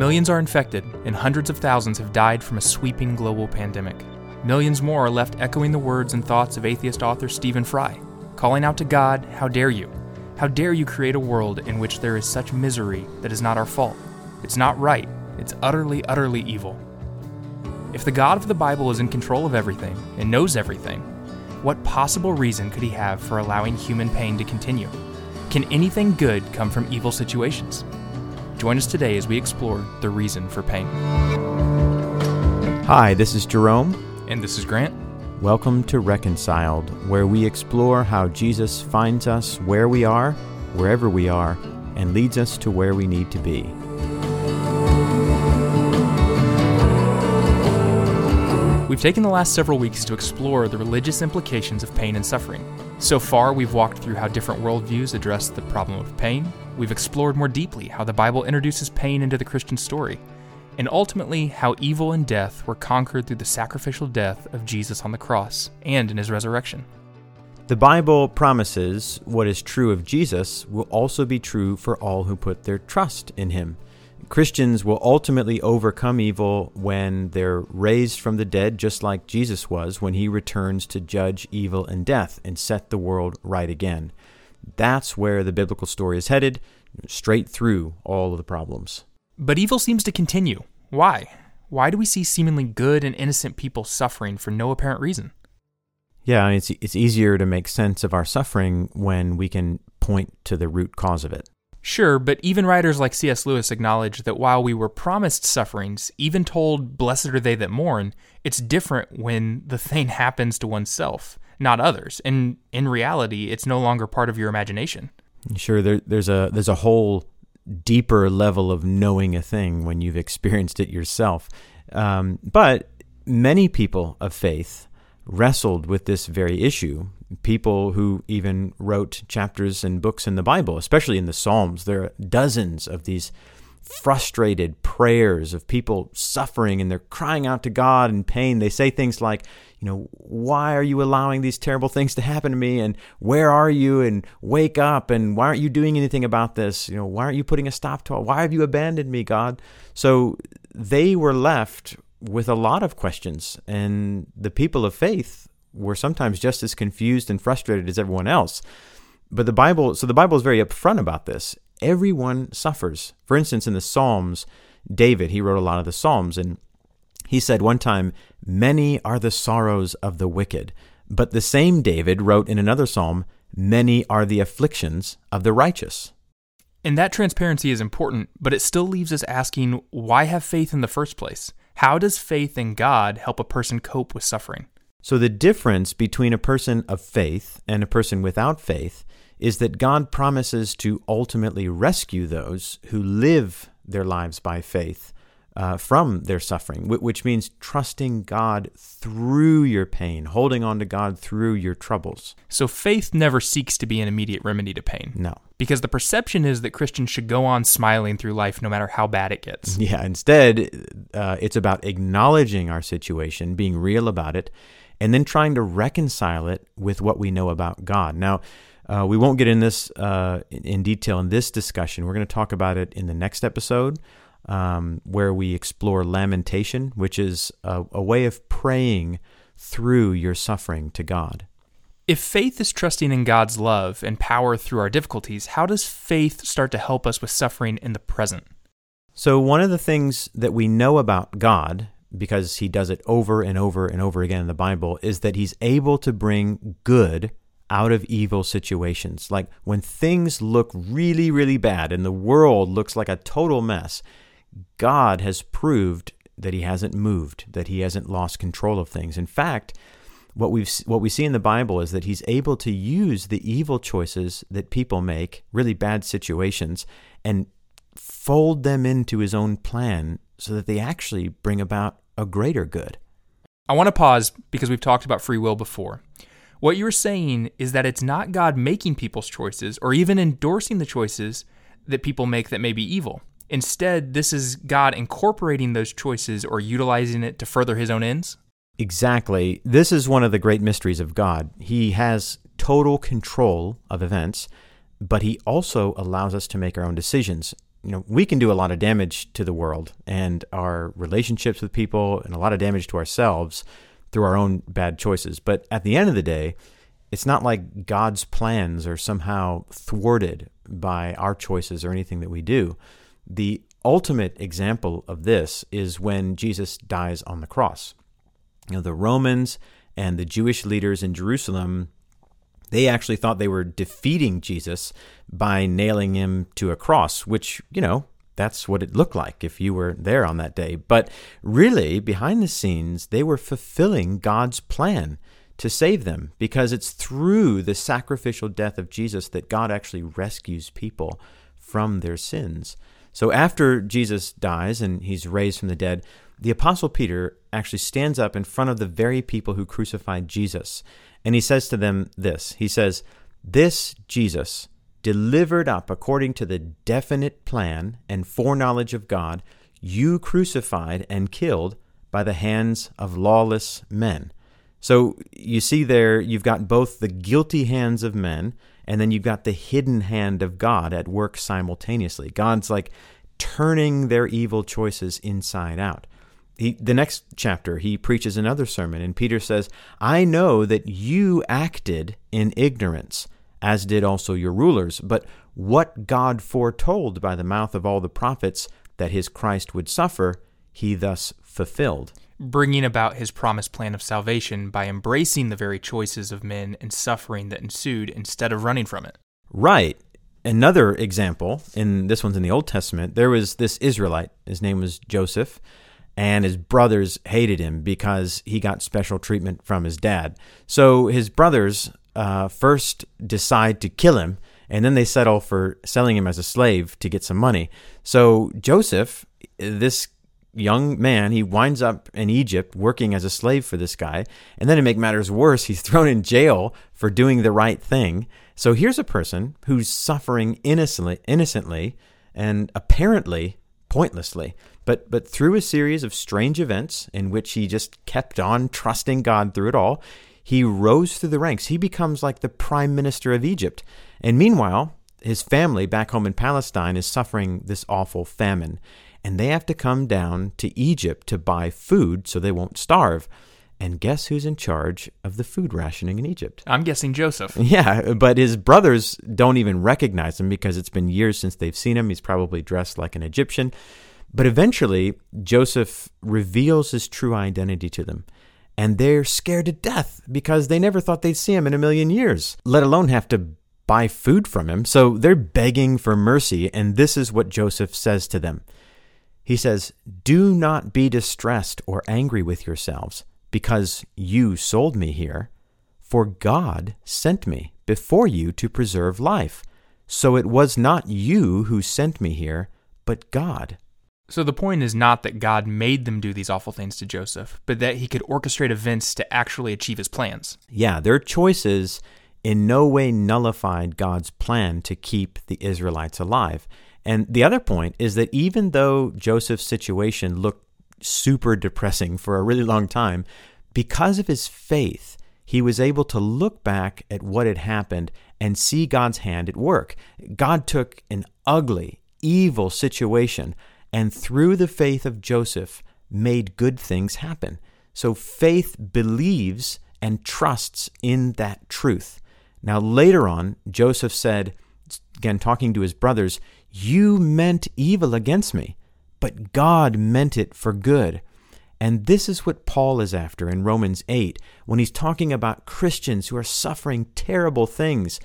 Millions are infected, and hundreds of thousands have died from a sweeping global pandemic. Millions more are left echoing the words and thoughts of atheist author Stephen Fry, calling out to God, How dare you? How dare you create a world in which there is such misery that is not our fault? It's not right. It's utterly, utterly evil. If the God of the Bible is in control of everything and knows everything, what possible reason could he have for allowing human pain to continue? Can anything good come from evil situations? Join us today as we explore the reason for pain. Hi, this is Jerome. And this is Grant. Welcome to Reconciled, where we explore how Jesus finds us where we are, wherever we are, and leads us to where we need to be. We've taken the last several weeks to explore the religious implications of pain and suffering. So far, we've walked through how different worldviews address the problem of pain. We've explored more deeply how the Bible introduces pain into the Christian story, and ultimately how evil and death were conquered through the sacrificial death of Jesus on the cross and in his resurrection. The Bible promises what is true of Jesus will also be true for all who put their trust in him. Christians will ultimately overcome evil when they're raised from the dead, just like Jesus was when he returns to judge evil and death and set the world right again. That's where the biblical story is headed, straight through all of the problems. But evil seems to continue. Why? Why do we see seemingly good and innocent people suffering for no apparent reason? Yeah, it's, it's easier to make sense of our suffering when we can point to the root cause of it. Sure, but even writers like C.S. Lewis acknowledge that while we were promised sufferings, even told, blessed are they that mourn, it's different when the thing happens to oneself, not others. And in reality, it's no longer part of your imagination. Sure, there, there's a there's a whole deeper level of knowing a thing when you've experienced it yourself. Um, but many people of faith wrestled with this very issue people who even wrote chapters and books in the Bible, especially in the Psalms. There are dozens of these frustrated prayers of people suffering and they're crying out to God in pain. They say things like, you know, why are you allowing these terrible things to happen to me? And where are you? And wake up. And why aren't you doing anything about this? You know, why aren't you putting a stop to it? Why have you abandoned me, God? So they were left with a lot of questions. And the people of faith were sometimes just as confused and frustrated as everyone else. But the Bible, so the Bible is very upfront about this. Everyone suffers. For instance, in the Psalms, David, he wrote a lot of the Psalms, and he said one time, Many are the sorrows of the wicked. But the same David wrote in another psalm, Many are the afflictions of the righteous. And that transparency is important, but it still leaves us asking why have faith in the first place? How does faith in God help a person cope with suffering? So, the difference between a person of faith and a person without faith is that God promises to ultimately rescue those who live their lives by faith uh, from their suffering, which means trusting God through your pain, holding on to God through your troubles. So, faith never seeks to be an immediate remedy to pain. No. Because the perception is that Christians should go on smiling through life no matter how bad it gets. Yeah, instead, uh, it's about acknowledging our situation, being real about it, and then trying to reconcile it with what we know about God. Now, uh, we won't get in this uh, in detail in this discussion. We're going to talk about it in the next episode, um, where we explore lamentation, which is a, a way of praying through your suffering to God. If faith is trusting in God's love and power through our difficulties, how does faith start to help us with suffering in the present? So, one of the things that we know about God because he does it over and over and over again in the Bible, is that he's able to bring good out of evil situations. Like when things look really, really bad and the world looks like a total mess, God has proved that he hasn't moved, that he hasn't lost control of things. In fact, what we what we see in the Bible is that he's able to use the evil choices that people make, really bad situations, and fold them into his own plan so that they actually bring about a greater good. I want to pause because we've talked about free will before. What you're saying is that it's not God making people's choices or even endorsing the choices that people make that may be evil. Instead, this is God incorporating those choices or utilizing it to further his own ends? Exactly. This is one of the great mysteries of God. He has total control of events, but he also allows us to make our own decisions. You know, we can do a lot of damage to the world and our relationships with people and a lot of damage to ourselves through our own bad choices. But at the end of the day, it's not like God's plans are somehow thwarted by our choices or anything that we do. The ultimate example of this is when Jesus dies on the cross. You know, the Romans and the Jewish leaders in Jerusalem, they actually thought they were defeating Jesus by nailing him to a cross, which, you know, that's what it looked like if you were there on that day. But really, behind the scenes, they were fulfilling God's plan to save them because it's through the sacrificial death of Jesus that God actually rescues people from their sins. So after Jesus dies and he's raised from the dead, the Apostle Peter actually stands up in front of the very people who crucified Jesus. And he says to them this He says, This Jesus, delivered up according to the definite plan and foreknowledge of God, you crucified and killed by the hands of lawless men. So you see there, you've got both the guilty hands of men, and then you've got the hidden hand of God at work simultaneously. God's like turning their evil choices inside out. He, the next chapter, he preaches another sermon, and Peter says, I know that you acted in ignorance, as did also your rulers, but what God foretold by the mouth of all the prophets that his Christ would suffer, he thus fulfilled bringing about his promised plan of salvation by embracing the very choices of men and suffering that ensued instead of running from it. Right. Another example, in this one's in the Old Testament, there was this Israelite. His name was Joseph, and his brothers hated him because he got special treatment from his dad. So his brothers uh, first decide to kill him, and then they settle for selling him as a slave to get some money. So Joseph, this young man, he winds up in Egypt working as a slave for this guy. And then to make matters worse, he's thrown in jail for doing the right thing. So here's a person who's suffering innocently, innocently and apparently pointlessly. But, but through a series of strange events in which he just kept on trusting God through it all, he rose through the ranks. He becomes like the prime minister of Egypt. And meanwhile, his family back home in Palestine is suffering this awful famine and they have to come down to Egypt to buy food so they won't starve. And guess who's in charge of the food rationing in Egypt? I'm guessing Joseph. Yeah, but his brothers don't even recognize him because it's been years since they've seen him. He's probably dressed like an Egyptian. But eventually, Joseph reveals his true identity to them. And they're scared to death because they never thought they'd see him in a million years, let alone have to buy food from him. So they're begging for mercy. And this is what Joseph says to them he says, Do not be distressed or angry with yourselves because you sold me here, for God sent me before you to preserve life. So it was not you who sent me here, but God. So the point is not that God made them do these awful things to Joseph, but that he could orchestrate events to actually achieve his plans. Yeah, their choices in no way nullified God's plan to keep the Israelites alive. And the other point is that even though Joseph's situation looked super depressing for a really long time, because of his faith, he was able to look back at what had happened and see God's hand at work. God took an ugly, evil situation and through the faith of Joseph made good things happen. So faith believes and trusts in that truth. Now, later on, Joseph said, again, talking to his brothers, You meant evil against me, but God meant it for good. And this is what Paul is after in Romans 8 when he's talking about Christians who are suffering terrible things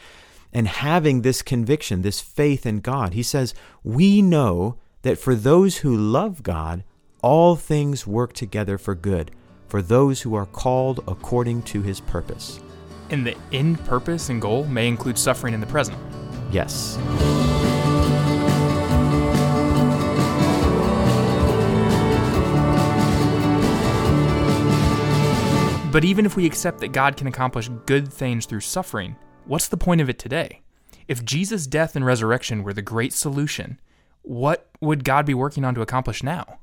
and having this conviction, this faith in God. He says, We know that for those who love God, all things work together for good, for those who are called according to his purpose. And the end purpose and goal may include suffering in the present. Yes. But even if we accept that God can accomplish good things through suffering, what's the point of it today? If Jesus' death and resurrection were the great solution, what would God be working on to accomplish now?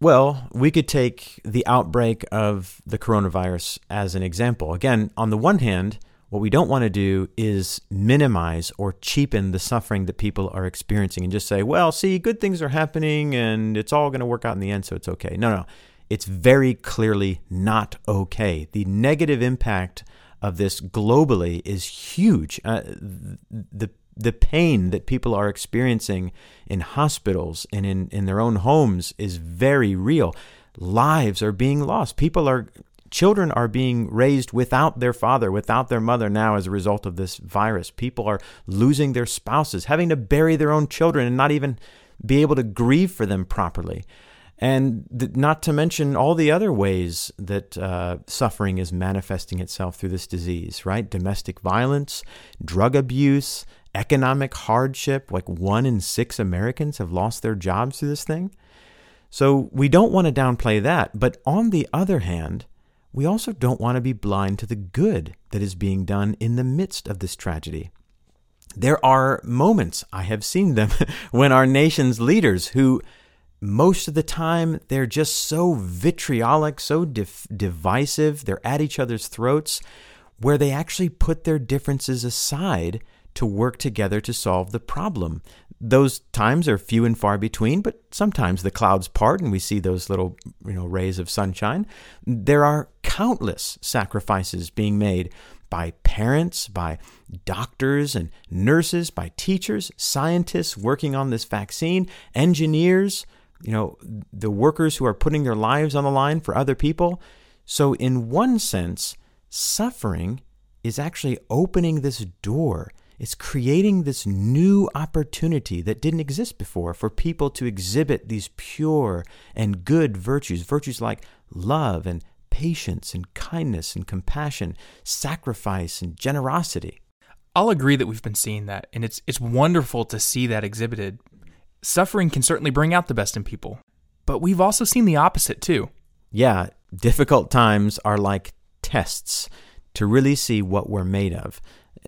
Well, we could take the outbreak of the coronavirus as an example. Again, on the one hand, What we don't want to do is minimize or cheapen the suffering that people are experiencing and just say, well, see, good things are happening and it's all going to work out in the end, so it's okay. No, no. It's very clearly not okay. The negative impact of this globally is huge. Uh, the the pain that people are experiencing in hospitals and in, in their own homes is very real. Lives are being lost. People are Children are being raised without their father, without their mother now as a result of this virus. People are losing their spouses, having to bury their own children and not even be able to grieve for them properly. And th- not to mention all the other ways that uh, suffering is manifesting itself through this disease, right? Domestic violence, drug abuse, economic hardship. Like one in six Americans have lost their jobs through this thing. So we don't want to downplay that. But on the other hand, we also don't want to be blind to the good that is being done in the midst of this tragedy. There are moments, I have seen them, when our nation's leaders, who most of the time they're just so vitriolic, so div- divisive, they're at each other's throats, where they actually put their differences aside to work together to solve the problem those times are few and far between, but sometimes the clouds part and we see those little you know rays of sunshine. There are countless sacrifices being made by parents, by doctors and nurses, by teachers, scientists working on this vaccine, engineers, you know, the workers who are putting their lives on the line for other people. So in one sense, suffering is actually opening this door it's creating this new opportunity that didn't exist before for people to exhibit these pure and good virtues, virtues like love and patience and kindness and compassion, sacrifice and generosity. I'll agree that we've been seeing that, and it's it's wonderful to see that exhibited. Suffering can certainly bring out the best in people, but we've also seen the opposite too. Yeah, difficult times are like tests to really see what we're made of.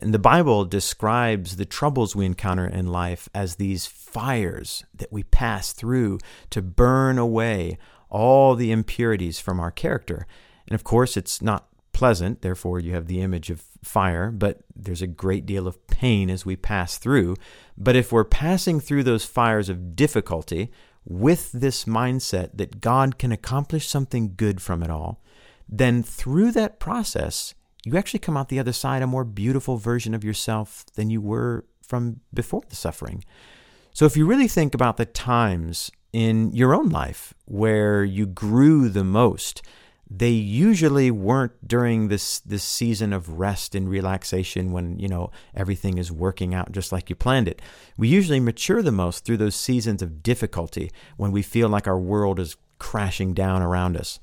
And the Bible describes the troubles we encounter in life as these fires that we pass through to burn away all the impurities from our character. And of course, it's not pleasant, therefore, you have the image of fire, but there's a great deal of pain as we pass through. But if we're passing through those fires of difficulty with this mindset that God can accomplish something good from it all, then through that process, you actually come out the other side a more beautiful version of yourself than you were from before the suffering. So if you really think about the times in your own life where you grew the most, they usually weren't during this this season of rest and relaxation when you know everything is working out just like you planned it. We usually mature the most through those seasons of difficulty when we feel like our world is crashing down around us.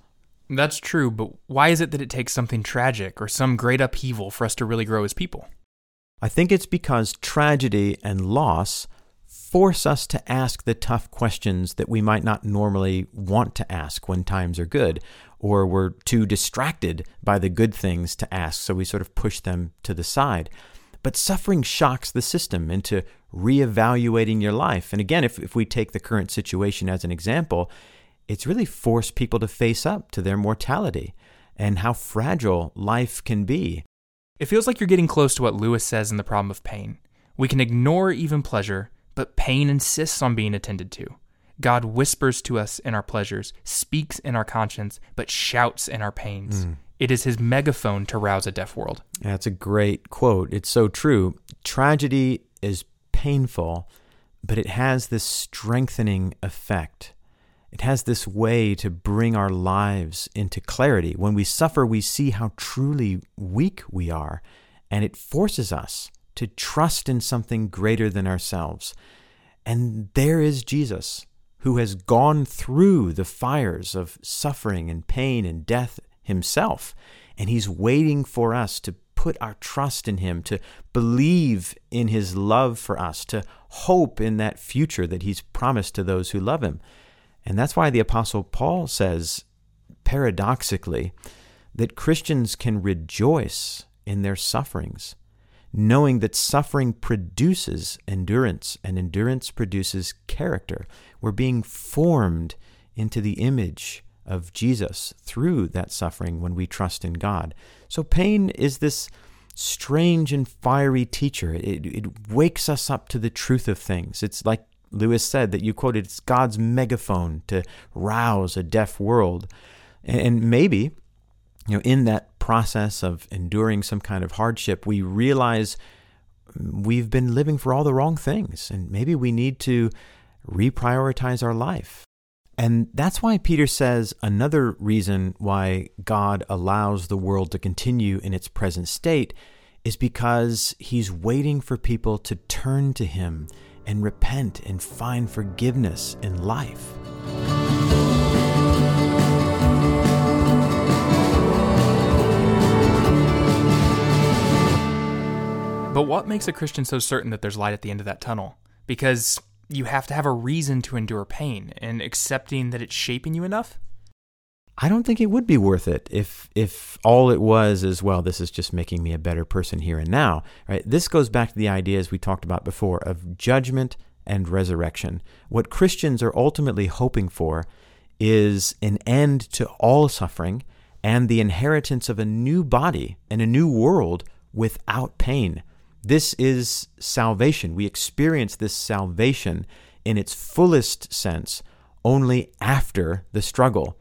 That's true, but why is it that it takes something tragic or some great upheaval for us to really grow as people? I think it's because tragedy and loss force us to ask the tough questions that we might not normally want to ask when times are good, or we're too distracted by the good things to ask, so we sort of push them to the side. But suffering shocks the system into reevaluating your life. And again, if, if we take the current situation as an example, it's really forced people to face up to their mortality and how fragile life can be. It feels like you're getting close to what Lewis says in The Problem of Pain. We can ignore even pleasure, but pain insists on being attended to. God whispers to us in our pleasures, speaks in our conscience, but shouts in our pains. Mm. It is his megaphone to rouse a deaf world. That's a great quote. It's so true. Tragedy is painful, but it has this strengthening effect. It has this way to bring our lives into clarity. When we suffer, we see how truly weak we are, and it forces us to trust in something greater than ourselves. And there is Jesus, who has gone through the fires of suffering and pain and death himself, and he's waiting for us to put our trust in him, to believe in his love for us, to hope in that future that he's promised to those who love him. And that's why the Apostle Paul says, paradoxically, that Christians can rejoice in their sufferings, knowing that suffering produces endurance, and endurance produces character. We're being formed into the image of Jesus through that suffering when we trust in God. So pain is this strange and fiery teacher. It, it wakes us up to the truth of things. It's like Lewis said that you quoted, it's God's megaphone to rouse a deaf world. And maybe, you know, in that process of enduring some kind of hardship, we realize we've been living for all the wrong things. And maybe we need to reprioritize our life. And that's why Peter says another reason why God allows the world to continue in its present state is because he's waiting for people to turn to him and repent and find forgiveness in life. But what makes a Christian so certain that there's light at the end of that tunnel? Because you have to have a reason to endure pain and accepting that it's shaping you enough? I don't think it would be worth it if if all it was is well this is just making me a better person here and now, right? This goes back to the ideas we talked about before of judgment and resurrection. What Christians are ultimately hoping for is an end to all suffering and the inheritance of a new body and a new world without pain. This is salvation. We experience this salvation in its fullest sense only after the struggle.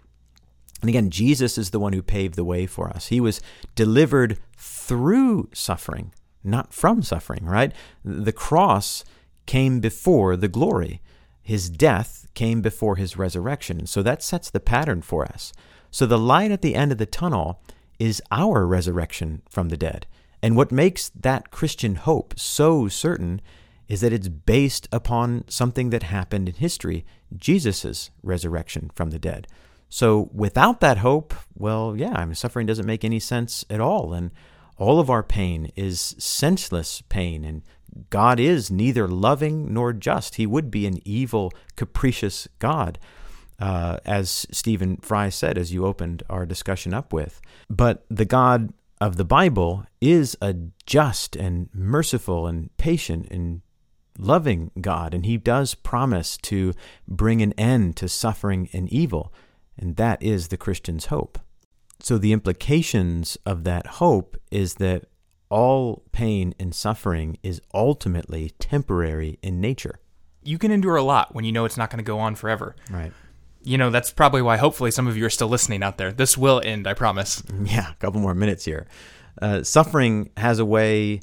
And again, Jesus is the one who paved the way for us. He was delivered through suffering, not from suffering, right? The cross came before the glory. His death came before his resurrection. So that sets the pattern for us. So the light at the end of the tunnel is our resurrection from the dead. And what makes that Christian hope so certain is that it's based upon something that happened in history Jesus' resurrection from the dead. So without that hope, well, yeah, I mean, suffering doesn't make any sense at all. And all of our pain is senseless pain. And God is neither loving nor just. He would be an evil, capricious God. Uh, as Stephen Fry said, as you opened our discussion up with. But the God of the Bible is a just and merciful and patient and loving God, and He does promise to bring an end to suffering and evil, and that is the Christian's hope. So, the implications of that hope is that all pain and suffering is ultimately temporary in nature. You can endure a lot when you know it's not going to go on forever. Right you know, that's probably why hopefully some of you are still listening out there. This will end, I promise. Yeah, a couple more minutes here. Uh, suffering has a way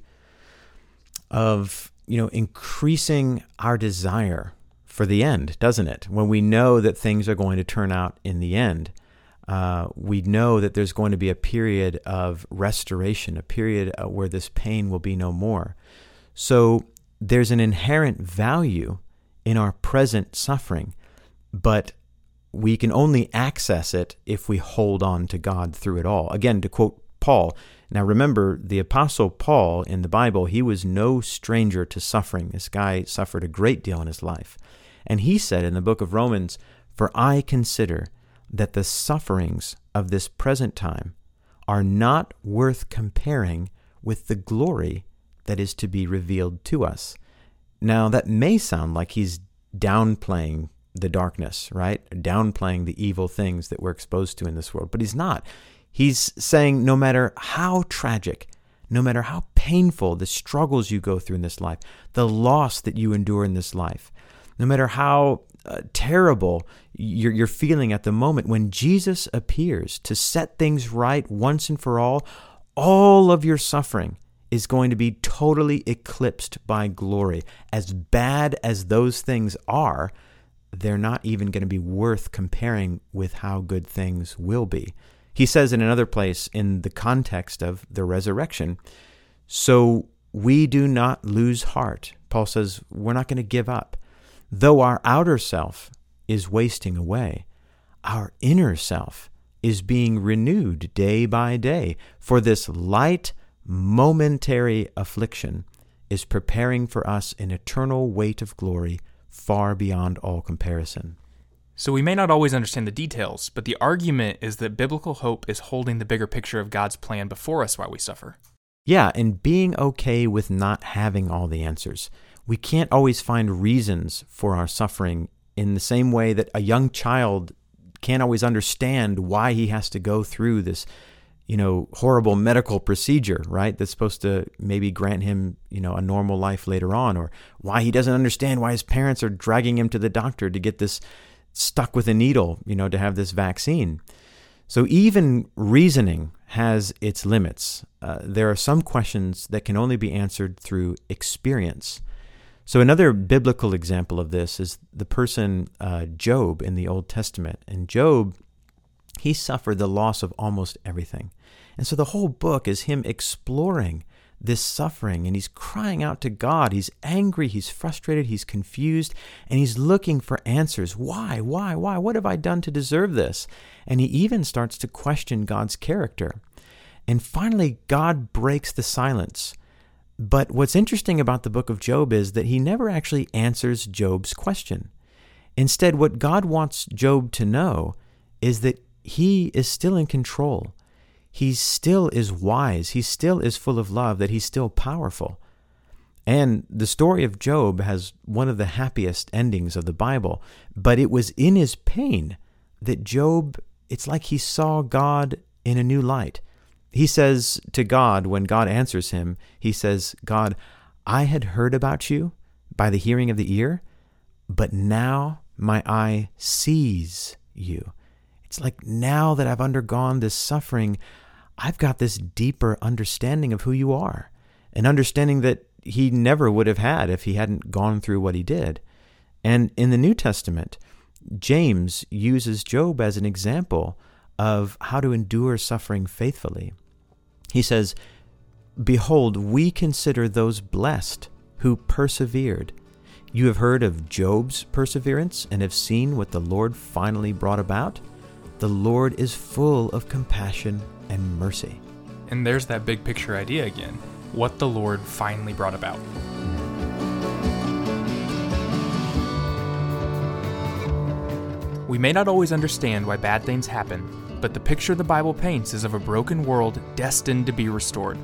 of, you know, increasing our desire for the end, doesn't it? When we know that things are going to turn out in the end, uh, we know that there's going to be a period of restoration, a period uh, where this pain will be no more. So there's an inherent value in our present suffering, but we can only access it if we hold on to God through it all. Again, to quote Paul, now remember, the Apostle Paul in the Bible, he was no stranger to suffering. This guy suffered a great deal in his life. And he said in the book of Romans, For I consider that the sufferings of this present time are not worth comparing with the glory that is to be revealed to us. Now, that may sound like he's downplaying the darkness, right? Downplaying the evil things that we're exposed to in this world. But he's not. He's saying no matter how tragic, no matter how painful the struggles you go through in this life, the loss that you endure in this life, no matter how uh, terrible you're, you're feeling at the moment, when Jesus appears to set things right once and for all, all of your suffering is going to be totally eclipsed by glory. As bad as those things are, they're not even going to be worth comparing with how good things will be. He says in another place, in the context of the resurrection, so we do not lose heart. Paul says, we're not going to give up. Though our outer self is wasting away, our inner self is being renewed day by day, for this light, momentary affliction is preparing for us an eternal weight of glory far beyond all comparison. So we may not always understand the details, but the argument is that biblical hope is holding the bigger picture of God's plan before us while we suffer. Yeah, and being okay with not having all the answers. We can't always find reasons for our suffering in the same way that a young child can't always understand why he has to go through this you know, horrible medical procedure, right? That's supposed to maybe grant him, you know, a normal life later on, or why he doesn't understand why his parents are dragging him to the doctor to get this stuck with a needle, you know, to have this vaccine. So even reasoning has its limits. Uh, there are some questions that can only be answered through experience. So another biblical example of this is the person uh, Job in the Old Testament. And Job, he suffered the loss of almost everything. And so the whole book is him exploring this suffering and he's crying out to God. He's angry, he's frustrated, he's confused, and he's looking for answers. Why? Why? Why? What have I done to deserve this? And he even starts to question God's character. And finally, God breaks the silence. But what's interesting about the book of Job is that he never actually answers Job's question. Instead, what God wants Job to know is that he is still in control he still is wise, he still is full of love, that he's still powerful. And the story of Job has one of the happiest endings of the Bible, but it was in his pain that Job, it's like he saw God in a new light. He says to God, when God answers him, he says, God, I had heard about you by the hearing of the ear, but now my eye sees you. It's like now that I've undergone this suffering, I've got this deeper understanding of who you are, an understanding that he never would have had if he hadn't gone through what he did. And in the New Testament, James uses Job as an example of how to endure suffering faithfully. He says, Behold, we consider those blessed who persevered. You have heard of Job's perseverance and have seen what the Lord finally brought about. The Lord is full of compassion and mercy. And there's that big picture idea again what the Lord finally brought about. We may not always understand why bad things happen, but the picture the Bible paints is of a broken world destined to be restored.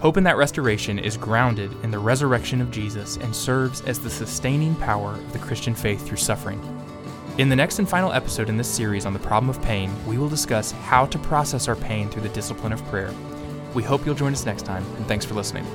Hope in that restoration is grounded in the resurrection of Jesus and serves as the sustaining power of the Christian faith through suffering. In the next and final episode in this series on the problem of pain, we will discuss how to process our pain through the discipline of prayer. We hope you'll join us next time, and thanks for listening.